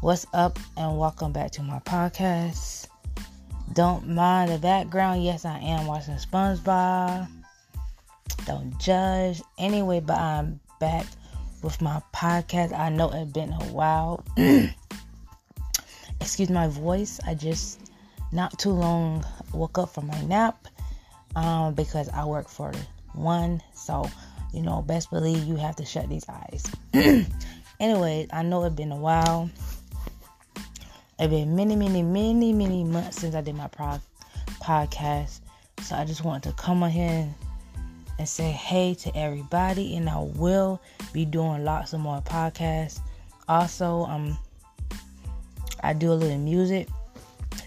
What's up, and welcome back to my podcast. Don't mind the background. Yes, I am watching SpongeBob. Don't judge. Anyway, but I'm back with my podcast. I know it's been a while. Excuse my voice. I just not too long woke up from my nap um, because I work for one. So, you know, best believe you have to shut these eyes. anyway, I know it's been a while. It's been many, many, many, many months since I did my pro- podcast. So I just wanted to come on here and say hey to everybody. And I will be doing lots of more podcasts. Also, um, I do a little music,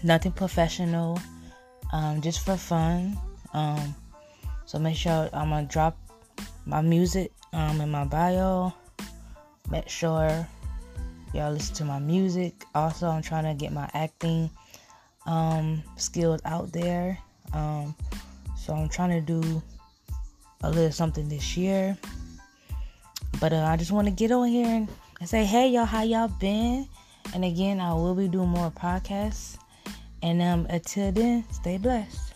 nothing professional, um, just for fun. Um, so make sure I'm gonna drop my music um, in my bio. Make sure y'all listen to my music. Also, I'm trying to get my acting um, skills out there. Um, so I'm trying to do a little something this year. But uh, I just want to get on here and, say, hey y'all, how y'all been? And again, I will be doing more podcasts. And um, until then, stay blessed.